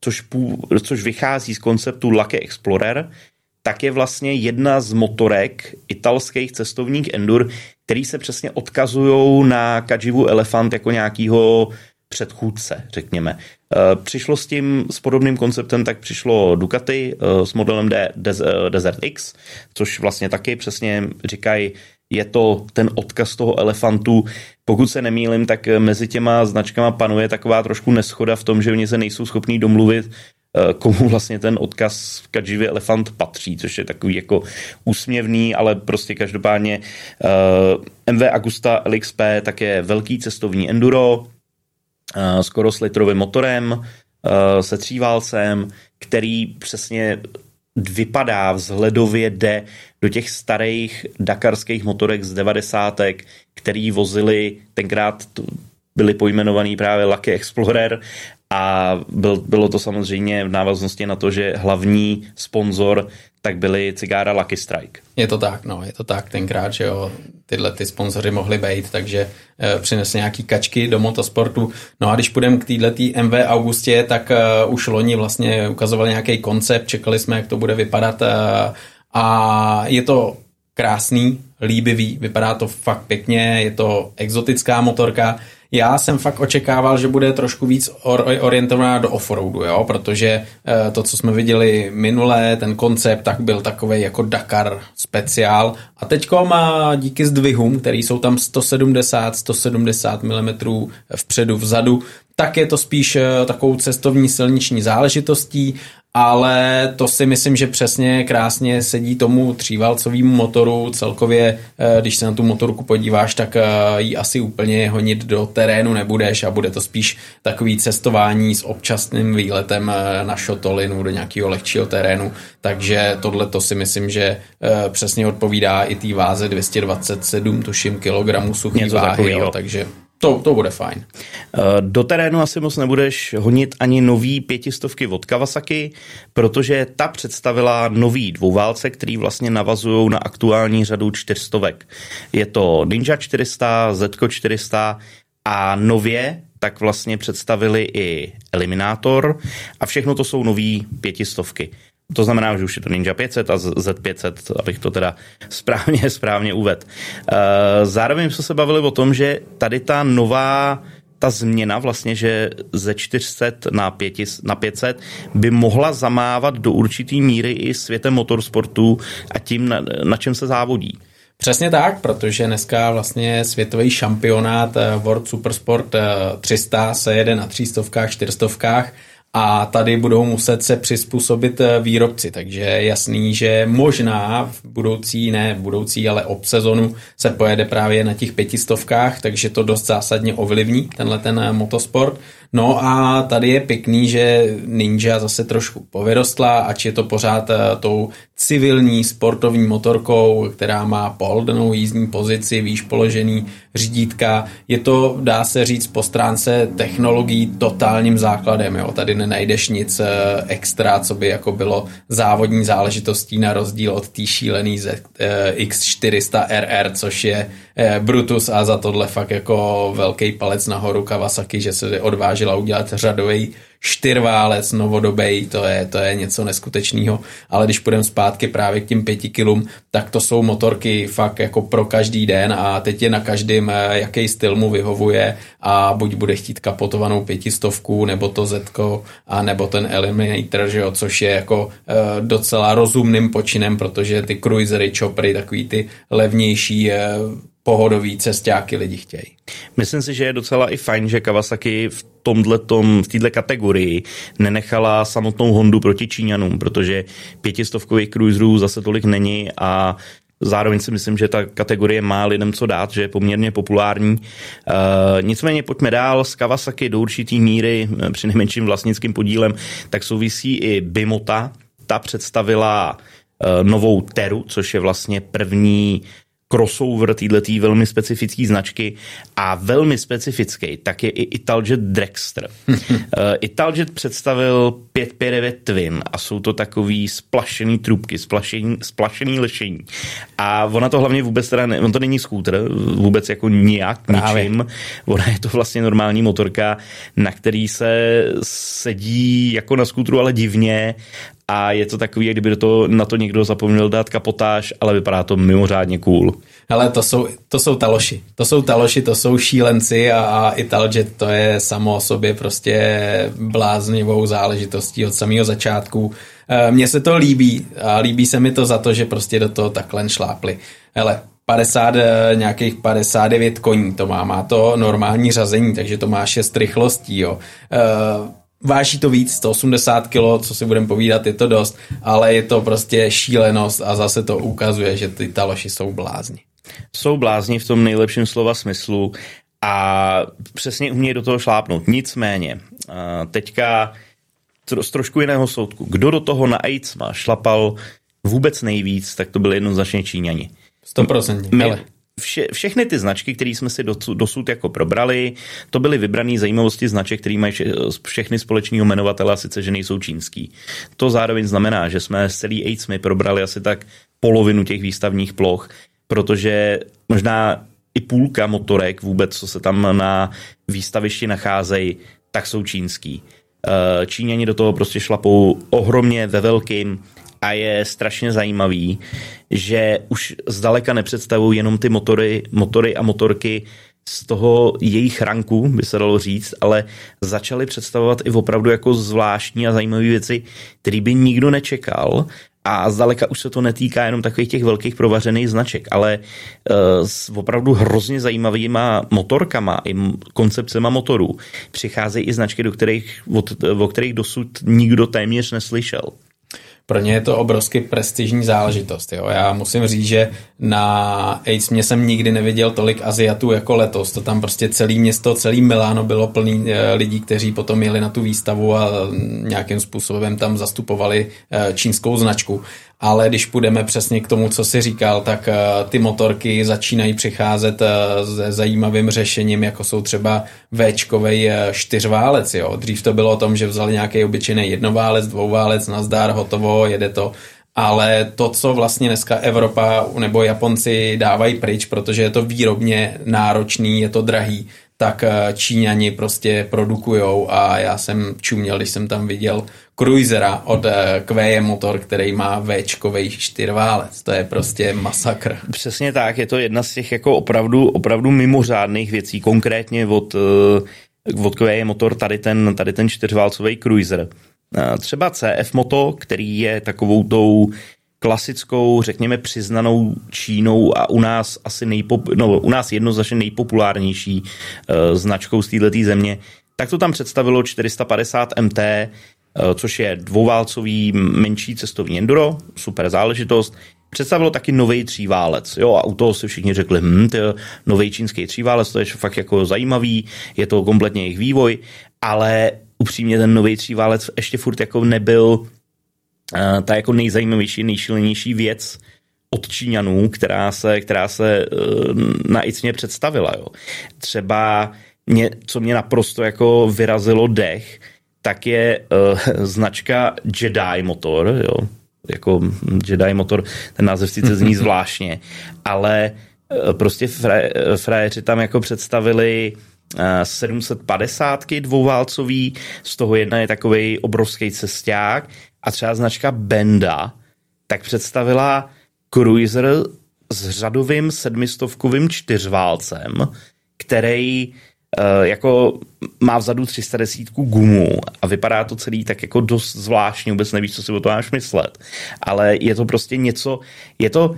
což, pů, což vychází z konceptu Lucky Explorer, tak je vlastně jedna z motorek italských cestovních endur, který se přesně odkazují na Kajivu Elefant jako nějakýho předchůdce, řekněme. Eh, přišlo s tím, s podobným konceptem, tak přišlo Ducati eh, s modelem eh, Desert X, což vlastně taky přesně říkají, je to ten odkaz toho elefantu. Pokud se nemýlim, tak mezi těma značkama panuje taková trošku neschoda v tom, že oni se nejsou schopní domluvit, komu vlastně ten odkaz Kajivy elefant patří, což je takový jako úsměvný, ale prostě každopádně MV Agusta LXP tak je velký cestovní enduro, skoro s litrovým motorem, se tříválcem, který přesně vypadá vzhledově, jde do těch starých dakarských motorek z devadesátek, který vozili, tenkrát byli pojmenovaný právě Lucky Explorer a byl, bylo to samozřejmě v návaznosti na to, že hlavní sponzor tak byly cigára Lucky Strike. Je to tak, no, je to tak tenkrát, že jo, tyhle ty sponzoři mohly být, takže e, přinesli nějaký kačky do motosportu. No a když půjdeme k této MV Augustě, tak e, už loni vlastně ukazovali nějaký koncept, čekali jsme, jak to bude vypadat e, a je to krásný, líbivý, vypadá to fakt pěkně, je to exotická motorka, já jsem fakt očekával, že bude trošku víc or- orientovaná do offroadu, jo, protože e, to, co jsme viděli minulé, ten koncept, tak byl takový jako Dakar speciál. A teďko má díky zdvihům, který jsou tam 170, 170 mm vpředu, vzadu, tak je to spíš eh, takovou cestovní silniční záležitostí ale to si myslím, že přesně krásně sedí tomu tříválcovému motoru. Celkově, eh, když se na tu motorku podíváš, tak eh, ji asi úplně honit do terénu nebudeš a bude to spíš takový cestování s občasným výletem eh, na šotolinu do nějakého lehčího terénu. Takže tohle to si myslím, že přesně odpovídá i té váze 227, tuším, kilogramů suchý váhy. Jo, takže to, to bude fajn. Eh, do terénu asi moc nebudeš honit ani nový pětistovky od Kawasaki, protože ta představila nový dvouválce, který vlastně navazují na aktuální řadu čtyřstovek. Je to Ninja 400, Z 400 a nově tak vlastně představili i Eliminator a všechno to jsou nový pětistovky. To znamená, že už je to Ninja 500 a Z500, abych to teda správně, správně uvedl. Eh, zároveň jsme se bavili o tom, že tady ta nová ta změna vlastně, že ze 400 na, 5, na 500 by mohla zamávat do určitý míry i světem motorsportu a tím, na, na čem se závodí. Přesně tak, protože dneska vlastně světový šampionát eh, World Supersport 300 eh, se jede na 300, 400 a tady budou muset se přizpůsobit eh, výrobci, takže je jasný, že možná v budoucí, ne v budoucí, ale ob sezonu se pojede právě na těch pětistovkách, takže to dost zásadně ovlivní tenhle ten eh, motosport. No a tady je pěkný, že Ninja zase trošku povyrostla, ač je to pořád uh, tou civilní sportovní motorkou, která má pohodlnou jízdní pozici, výš položený řídítka. Je to, dá se říct, po stránce technologií totálním základem. Jo? Tady nenajdeš nic uh, extra, co by jako bylo závodní záležitostí na rozdíl od té šílený Z, uh, X400 RR, což je Brutus a za tohle fakt jako velký palec nahoru Kawasaki, že se odvážila udělat řadový čtyřválec novodobej, to je, to je něco neskutečného, ale když půjdeme zpátky právě k těm pěti kilům, tak to jsou motorky fakt jako pro každý den a teď je na každém, eh, jaký styl mu vyhovuje a buď bude chtít kapotovanou pětistovku, nebo to Zetko, a nebo ten Eliminator, že jo, což je jako e, docela rozumným počinem, protože ty cruisery, choppery, takový ty levnější e, pohodový cestáky lidi chtějí. Myslím si, že je docela i fajn, že Kawasaki v tomhletom, v této kategorii nenechala samotnou Hondu proti Číňanům, protože pětistovkových cruiserů zase tolik není a Zároveň si myslím, že ta kategorie má lidem co dát, že je poměrně populární. E, nicméně pojďme dál. S Kawasaki do určitý míry, eh, při nejmenším vlastnickým podílem, tak souvisí i Bimota. Ta představila e, novou Teru, což je vlastně první crossover této velmi specifické značky a velmi specifický, tak je i Italjet Dragster. Eh, Italjet představil 559 Twin a jsou to takový splašený trubky, splašený, splašený lešení. A ona to hlavně vůbec teda, ne, on to není skútr, vůbec jako nijak, Právě. ničím. Ona je to vlastně normální motorka, na který se sedí jako na skútru, ale divně a je to takový, jak kdyby do toho, na to někdo zapomněl dát kapotáž, ale vypadá to mimořádně cool. Ale to jsou, to jsou taloši. To jsou taloši, to jsou šílenci a, a Italjet to je samo o sobě prostě bláznivou záležitostí od samého začátku. E, mně se to líbí a líbí se mi to za to, že prostě do toho takhle šlápli. Hele, 50, e, nějakých 59 koní to má, má to normální řazení, takže to má 6 rychlostí, jo. E, váží to víc, 180 kg, co si budeme povídat, je to dost, ale je to prostě šílenost a zase to ukazuje, že ty taloši jsou blázni. Jsou blázni v tom nejlepším slova smyslu a přesně umějí do toho šlápnout. Nicméně, teďka z trošku jiného soudku. Kdo do toho na AIDSma šlapal vůbec nejvíc, tak to byly jednoznačně Číňani. 100%. Vše, všechny ty značky, které jsme si dosud, dosud jako probrali, to byly vybrané zajímavosti značek, které mají všechny společného jmenovatele, a sice, že nejsou čínský. To zároveň znamená, že jsme s celý AIDSmy probrali asi tak polovinu těch výstavních ploch, protože možná i půlka motorek vůbec, co se tam na výstavišti nacházejí, tak jsou čínský. Eh, Číňani do toho prostě šlapou ohromně ve velkým a je strašně zajímavý, že už zdaleka nepředstavují jenom ty motory, motory a motorky z toho jejich ranku, by se dalo říct, ale začali představovat i opravdu jako zvláštní a zajímavé věci, které by nikdo nečekal. A zdaleka už se to netýká jenom takových těch velkých provařených značek, ale uh, s opravdu hrozně zajímavýma motorkama i koncepcema motorů. Přicházejí i značky, do kterých, o kterých dosud nikdo téměř neslyšel pro ně je to obrovsky prestižní záležitost. Jo. Já musím říct, že na AIDS mě jsem nikdy neviděl tolik Aziatů jako letos. To tam prostě celé město, celý Miláno bylo plný eh, lidí, kteří potom jeli na tu výstavu a nějakým způsobem tam zastupovali eh, čínskou značku ale když půjdeme přesně k tomu, co si říkal, tak eh, ty motorky začínají přicházet eh, se zajímavým řešením, jako jsou třeba Včkovej eh, čtyřválec. Jo. Dřív to bylo o tom, že vzali nějaký obyčejný jednoválec, dvouválec, nazdár, hotovo, jede to ale to, co vlastně dneska Evropa nebo Japonci dávají pryč, protože je to výrobně náročný, je to drahý, tak Číňani prostě produkujou a já jsem čuměl, když jsem tam viděl cruisera od eh, QE Motor, který má Včkovej čtyřválec. To je prostě masakr. Přesně tak, je to jedna z těch jako opravdu, opravdu mimořádných věcí, konkrétně od, eh, od QE Motor tady ten, tady ten čtyřválcový cruiser. Eh, třeba CF Moto, který je takovou tou klasickou, řekněme, přiznanou Čínou a u nás asi nejpop, no, u nás jednoznačně nejpopulárnější uh, značkou z této země, tak to tam představilo 450 MT, Eh, což je dvouválcový menší cestovní enduro, super záležitost. Představilo taky nový tříválec, jo, a u toho si všichni řekli, hm, nový čínský tříválec, to je fakt jako zajímavý, je to kompletně jejich vývoj, ale upřímně ten nový tříválec ještě furt jako nebyl uh, ta jako nejzajímavější, nejšilenější věc od Číňanů, která se, která se uh, na ICně představila, jo. Třeba mě, co mě naprosto jako vyrazilo dech, tak je uh, značka Jedi Motor, jo, jako Jedi Motor, ten název sice zní zvláštně, ale uh, prostě frajeři tam jako představili uh, 750 dvouválcový, z toho jedna je takový obrovský cesták a třeba značka Benda tak představila cruiser s řadovým sedmistovkovým čtyřválcem, který Eh, jako má vzadu 310 gumu a vypadá to celý tak jako dost zvláštně, vůbec nevíš, co si o to máš myslet. Ale je to prostě něco, je to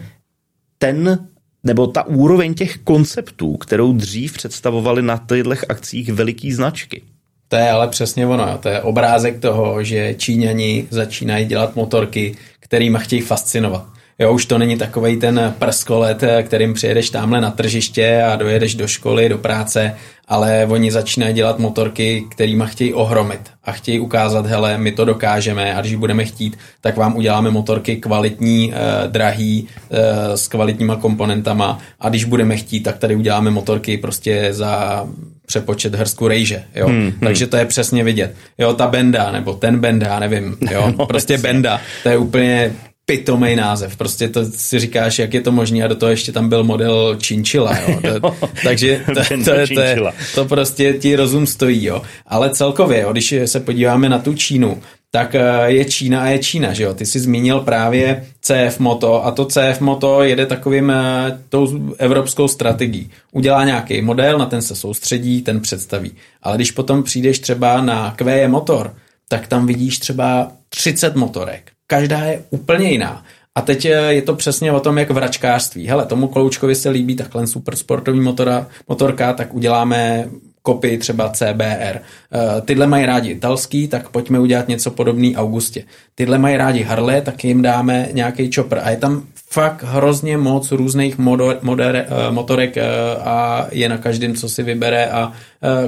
ten nebo ta úroveň těch konceptů, kterou dřív představovali na těchto akcích veliký značky. To je ale přesně ono. To je obrázek toho, že Číňani začínají dělat motorky, kterými chtějí fascinovat. Jo, už to není takový ten prskolet, kterým přijedeš tamhle na tržiště a dojedeš do školy, do práce, ale oni začínají dělat motorky, kterýma chtějí ohromit a chtějí ukázat, hele, my to dokážeme a když budeme chtít, tak vám uděláme motorky kvalitní, eh, drahý, eh, s kvalitníma komponentama a když budeme chtít, tak tady uděláme motorky prostě za přepočet hrstku rejže, jo. Hmm, hmm. Takže to je přesně vidět. Jo, ta benda, nebo ten benda, nevím, jo, no, prostě benda, to je úplně pitomej název. Prostě to si říkáš, jak je to možné a do toho ještě tam byl model Chinchilla, jo. To, takže to, to, to, to, to prostě ti rozum stojí, jo. Ale celkově, jo, když se podíváme na tu Čínu, tak eh, je Čína a je Čína, že jo. Ty jsi zmínil právě CF Moto a to CF Moto jede takovým eh, tou evropskou strategií. Udělá nějaký model, na ten se soustředí, ten představí. Ale když potom přijdeš třeba na QE Motor, tak tam vidíš třeba 30 motorek každá je úplně jiná. A teď je to přesně o tom, jak v račkářství. Hele, tomu Kloučkovi se líbí takhle super sportovní motora, motorka, tak uděláme kopy třeba CBR. Eh, tyhle mají rádi italský, tak pojďme udělat něco podobný Augustě. Tyhle mají rádi Harley, tak jim dáme nějaký chopper. A je tam fakt hrozně moc různých modor, moder, eh, motorek eh, a je na každém, co si vybere a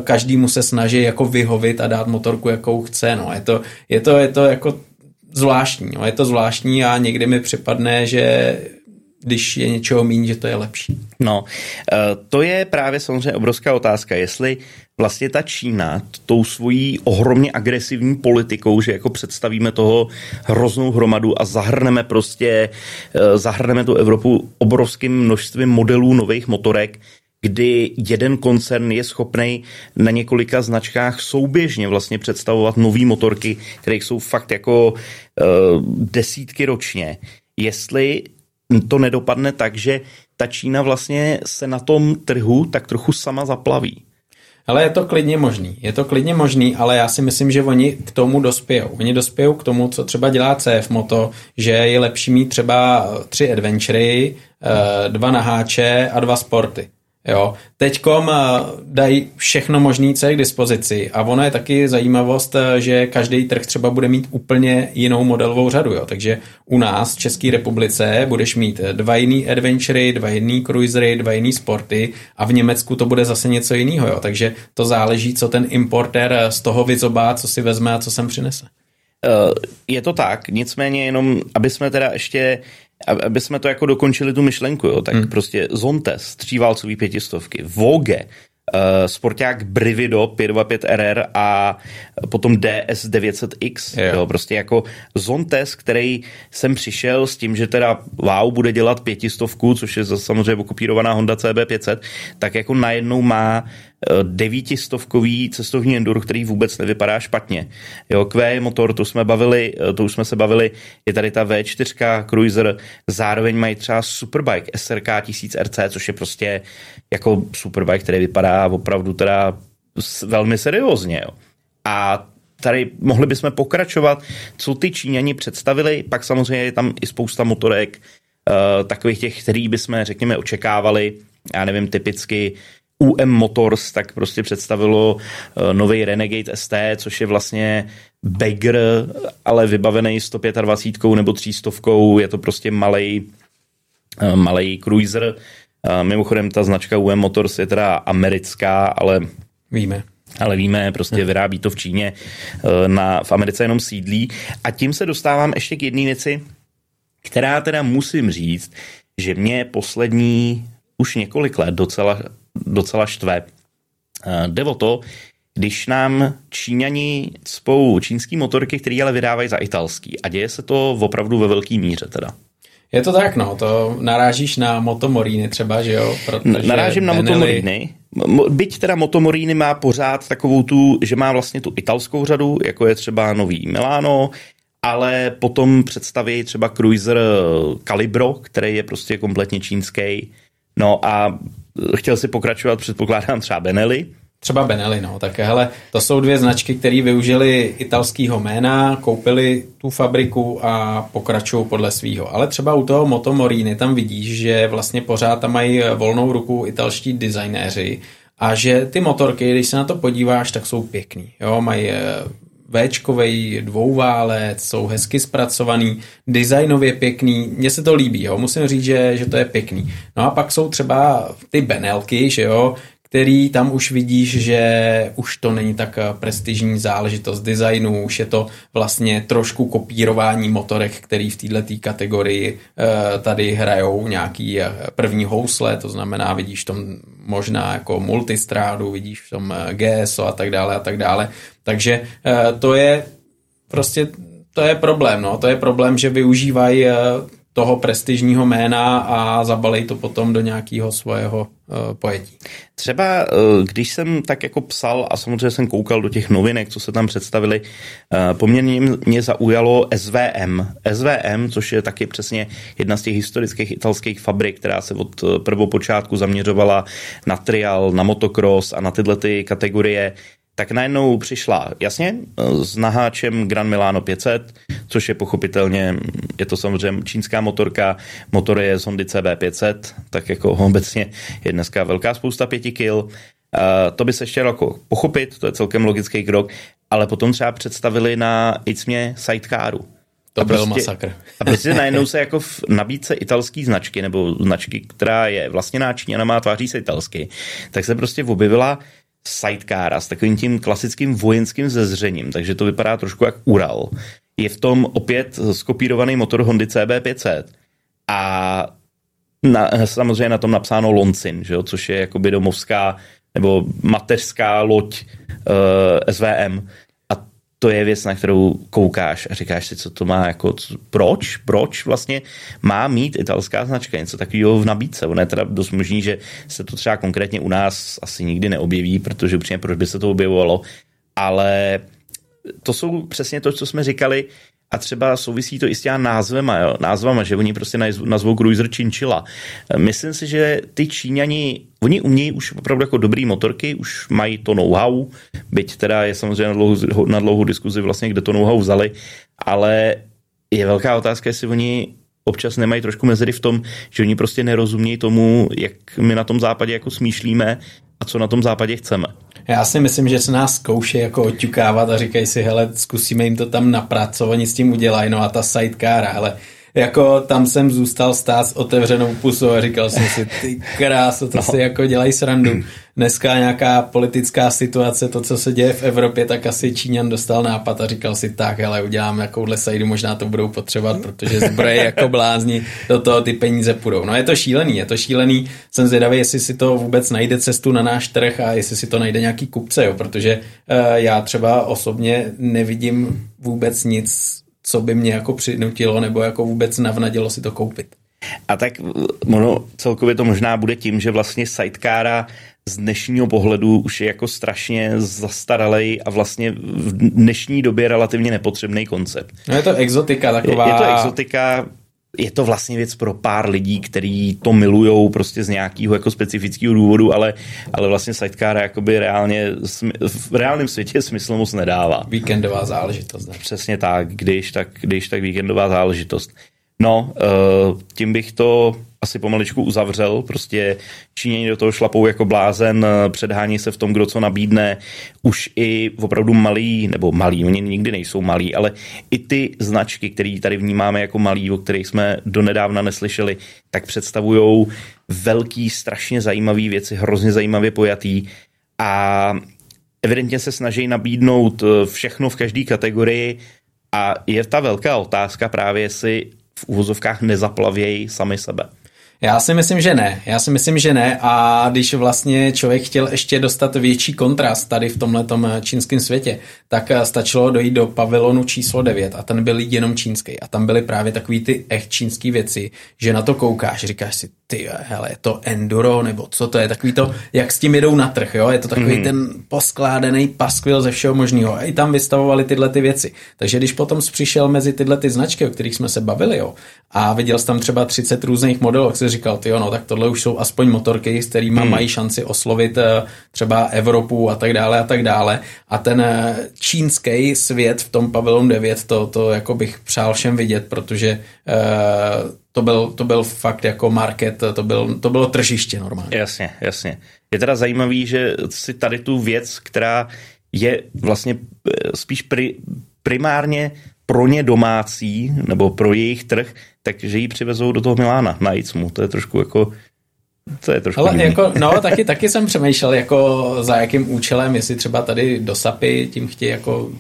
každý mu se snaží jako vyhovit a dát motorku, jakou chce. No, je to, je to, je to jako zvláštní. No. Je to zvláštní a někdy mi připadne, že když je něčeho méně, že to je lepší. No, eh, to je právě samozřejmě obrovská otázka, jestli vlastně ta Čína tou svojí ohromně agresivní politikou, že jako představíme toho hroznou hromadu a zahrneme prostě, eh, zahrneme tu Evropu obrovským množstvím modelů nových motorek, kdy jeden koncern je schopný na několika značkách souběžně vlastně představovat nové motorky, které jsou fakt jako uh, desítky ročně. Jestli to nedopadne tak, že ta Čína vlastně se na tom trhu tak trochu sama zaplaví. Ale je to klidně možný. Je to klidně možný, ale já si myslím, že oni k tomu dospějou. Oni dospějou k tomu, co třeba dělá CF Moto, že je lepší mít třeba tři adventury, eh, dva naháče a dva sporty. Jo. Teďkom eh, dají všechno možné, co je k dispozici a ono je taky zajímavost, eh, že každý trh třeba bude mít úplně jinou modelovou řadu. Jo. Takže u nás v České republice budeš mít eh, dva jiný adventury, dva jiný cruisery, dva jiný sporty a v Německu to bude zase něco jiného. Jo. Takže to záleží, co ten importer z toho vyzobá, co si vezme a co sem přinese. Je to tak, nicméně jenom, aby jsme teda ještě aby jsme to jako dokončili tu myšlenku, jo, tak hmm. prostě Zontes, tříválcový pětistovky, Vogue, uh, sporták Brivido 525RR a potom DS900X. Jo. jo. prostě jako Zontes, který jsem přišel s tím, že teda wow, bude dělat pětistovku, což je samozřejmě okupírovaná Honda CB500, tak jako najednou má devítistovkový cestovní enduro, který vůbec nevypadá špatně. Jo, Q motor, to jsme bavili, eh, to už jsme se bavili, je tady ta V4 Cruiser, zároveň mají třeba Superbike SRK 1000 RC, což je prostě jako Superbike, který vypadá opravdu teda velmi seriózně. Jo. A tady mohli bychom pokračovat, co ty Číňani představili, pak samozřejmě je tam i spousta motorek, uh, takových těch, který bychom, řekněme, očekávali, já nevím, typicky UM Motors tak prostě představilo uh, nový Renegade ST, což je vlastně Bagger, ale vybavený 125 nebo 300, je to prostě malej, uh, malej cruiser. Uh, mimochodem ta značka UM Motors je teda americká, ale víme. Ale víme, prostě vyrábí to v Číně, na, v Americe jenom sídlí. A tím se dostávám ještě k jedné věci, která teda musím říct, že mě poslední už několik let docela docela štve. Eh, jde o to, když nám Číňani spou čínský motorky, které ale vydávají za italský. A děje se to opravdu ve velké míře teda. Je to tak, no, to narážíš na Motomoríny třeba, že jo? Protože Narážím na Benelli... Motomoríny. Byť teda Motomoríny má pořád takovou tu, že má vlastně tu italskou řadu, jako je třeba nový Milano, ale potom představí třeba Cruiser Calibro, který je prostě kompletně čínský. No a chtěl si pokračovat, předpokládám třeba Benelli. Třeba Benelli, no. Tak hele, to jsou dvě značky, které využili italského jména, koupili tu fabriku a pokračují podle svého. Ale třeba u toho Motomorini tam vidíš, že vlastně pořád tam mají volnou ruku italští designéři a že ty motorky, když se na to podíváš, tak jsou pěkný. Jo, mají eh, Včkovej dvouválec, jsou hezky zpracovaný, designově pěkný, mně se to líbí, jo, musím říct, že, že to je pěkný. No a pak jsou třeba ty Benelky, že jo, který tam už vidíš, že už to není tak eh, prestižní záležitost designu, už je to vlastně trošku kopírování motorek, který v této kategorii eh, tady hrajou nějaký eh, první housle, to znamená, vidíš tom možná jako multistrádu, vidíš v tom GSO a tak dále a tak dále. Takže to je prostě to je problém, no. To je problém, že využívají toho prestižního jména a zabalej to potom do nějakého svého pojetí. Třeba uh, když jsem tak jako psal a samozřejmě jsem koukal do těch novinek, co se tam představili, uh, poměrně mě zaujalo SVM. SVM, což je taky přesně jedna z těch historických italských fabrik, která se od prvopočátku zaměřovala na trial, na motocross a na tyhle ty kategorie tak najednou přišla, jasně, s naháčem Gran Milano 500, což je pochopitelně, je to samozřejmě čínská motorka, motor je z Hondy CB500, tak jako obecně je dneska velká spousta 5 kg. Uh, to by se ještě jako pochopit, to je celkem logický krok, ale potom třeba představili na Icmě sidecaru. To a byl prostě, masakr. A prostě najednou se jako v nabídce italské značky, nebo značky, která je vlastně náčíňana, má tváří se italsky, tak se prostě objevila sidecára s takovým tím klasickým vojenským zezřením, takže to vypadá trošku jak Ural. Je v tom opět skopírovaný motor Hondy CB500 a na, samozřejmě na tom napsáno Loncin, že jo, což je jakoby domovská nebo mateřská loď uh, SVM to je věc, na kterou koukáš a říkáš si, co to má, jako, co, proč, proč vlastně má mít italská značka něco takového v nabídce. Ono je teda dost možný, že se to třeba konkrétně u nás asi nikdy neobjeví, protože upřímně proč by se to objevovalo, ale to jsou přesně to, co jsme říkali, a třeba souvisí to i s těma názvema, jo? názvama, že oni prostě nazvou Cruiser Chinchilla. Myslím si, že ty Číňani, oni umějí už opravdu jako dobrý motorky, už mají to know-how, byť teda je samozřejmě na dlouhou, na dlouhou diskuzi vlastně, kde to know-how vzali, ale je velká otázka, jestli oni občas nemají trošku mezery v tom, že oni prostě nerozumějí tomu, jak my na tom západě jako smýšlíme a co na tom západě chceme. Já si myslím, že se nás zkouší jako oťukávat a říkají si, hele, zkusíme jim to tam napracovat, co oni s tím udělají, no a ta sidecar, ale jako tam jsem zůstal stát s otevřenou pusou a říkal jsem si, ty kráso, to no. si jako dělají srandu. Dneska nějaká politická situace, to, co se děje v Evropě, tak asi Číňan dostal nápad a říkal si, tak, hele, udělám jakouhle sajdu, možná to budou potřebovat, protože zbroje jako blázni, do toho ty peníze půjdou. No je to šílený, je to šílený, jsem zvědavý, jestli si to vůbec najde cestu na náš trh a jestli si to najde nějaký kupce, jo, protože uh, já třeba osobně nevidím vůbec nic co by mě jako přinutilo nebo jako vůbec navnadilo si to koupit. A tak ono celkově to možná bude tím, že vlastně sidecara z dnešního pohledu už je jako strašně zastaralej a vlastně v dnešní době relativně nepotřebný koncept. No je to exotika taková. Je, je to exotika, je to vlastně věc pro pár lidí, kteří to milujou prostě z nějakého jako specifického důvodu, ale, ale vlastně sidecar jakoby reálně, v reálném světě smysl moc nedává. Víkendová záležitost. Ne? Přesně tak, když tak, když tak víkendová záležitost. No, uh, tím bych to asi pomaličku uzavřel, prostě Číňani do toho šlapou jako blázen, předhání se v tom, kdo co nabídne, už i opravdu malý, nebo malý, oni nikdy nejsou malí, ale i ty značky, které tady vnímáme jako malý, o kterých jsme donedávna neslyšeli, tak představují velký, strašně zajímavé věci, hrozně zajímavě pojatý. A evidentně se snaží nabídnout všechno v každé kategorii. A je ta velká otázka právě, jestli v uvozovkách nezaplavějí sami sebe. Já si myslím, že ne. Já si myslím, že ne. A když vlastně člověk chtěl ještě dostat větší kontrast tady v tomhle čínském světě, tak eh, stačilo dojít do pavilonu číslo 9 a ten byl jenom čínský. A tam byly právě takový ty echt čínský věci, že na to koukáš, říkáš si, ty hele, je to enduro, nebo co to je, takový to, jak s tím jedou na trh, jo, je to takový mm. ten poskládaný paskvil ze všeho možného. A i tam vystavovali tyhle ty věci. Takže když potom přišel mezi tyhle ty značky, o kterých jsme se bavili, jo, a viděl jsi tam třeba 30 různých modelů, říkal, ty no, tak tohle už jsou aspoň motorky, s kterými hmm. mají šanci oslovit eh, třeba Evropu a tak dále a tak dále. A ten eh, čínský svět v tom pavilon 9, to, to jako bych přál všem vidět, protože uh, to byl, to byl fakt jako market, to, byl, to bylo tržiště normálně. Jasně, jasně. Je teda zajímavý, že si tady tu věc, která je vlastně eh, spíš pri, primárně pro ně domácí, nebo pro jejich trh, takže ji přivezou do toho Milána na Icmu. To je trošku jako to je trošku Ale jako, no, taky, taky jsem přemýšlel, jako za jakým účelem, jestli třeba tady do Sapy tím chtějí jako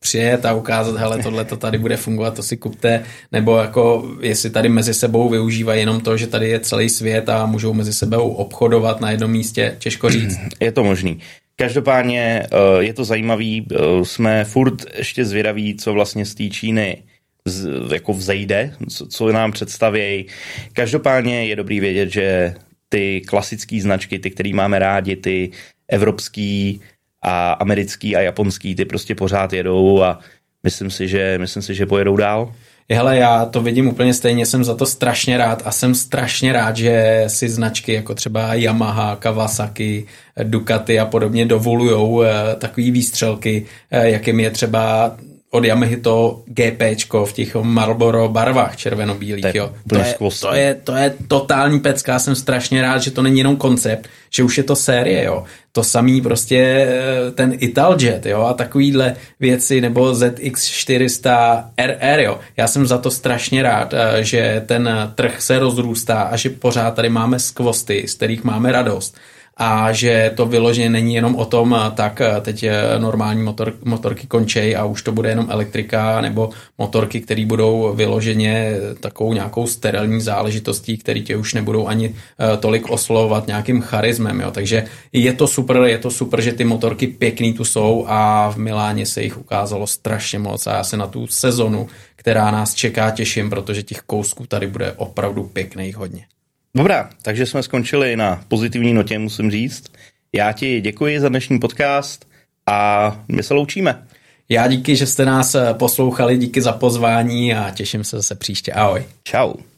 přijet a ukázat, hele, tohle to tady bude fungovat, to si kupte, nebo jako jestli tady mezi sebou využívají jenom to, že tady je celý svět a můžou mezi sebou obchodovat na jednom místě, těžko říct. Je to možný. Každopádně eh, je to zajímavý, eh, jsme furt ještě zvědaví, co vlastně z té Číny z, jako vzejde, co, co nám představějí. Každopádně je dobrý vědět, že ty klasické značky, ty, které máme rádi, ty evropský a americký a japonský, ty prostě pořád jedou a myslím si, že, myslím si, že pojedou dál. Hele, já to vidím úplně stejně, jsem za to strašně rád a jsem strašně rád, že si značky jako třeba Yamaha, Kawasaki, Ducati a podobně dovolujou eh, takový výstřelky, eh, jakým je třeba od Yamahy to GPčko v těch Marlboro barvách červeno-bílých, jo. To je, to, je, to je totální pecka, jsem strašně rád, že to není jenom koncept, že už je to série, jo. To samý prostě eh, ten Italjet, jo, a takovýhle věci, nebo ZX400 RR, jo. Já jsem za to strašně rád, eh, že ten trh se rozrůstá a že pořád tady máme skvosty, z kterých máme radost a že to vyloženě není jenom o tom, tak teď normální motor, motorky končej a už to bude jenom elektrika nebo motorky, které budou vyloženě takovou nějakou sterilní záležitostí, které tě už nebudou ani eh, tolik oslovovat nějakým charismem. Jo. Takže je to super, je to super, že ty motorky pěkný tu jsou a v Miláně se jich ukázalo strašně moc a já se na tu sezonu, která nás čeká, těším, protože těch kousků tady bude opravdu pěkných hodně. Dobrá, takže jsme skončili na pozitivní notě, musím říct. Já ti děkuji za dnešní podcast a my se loučíme. Já díky, že jste nás poslouchali, díky za pozvání a těším se zase příště. Ahoj. Ciao.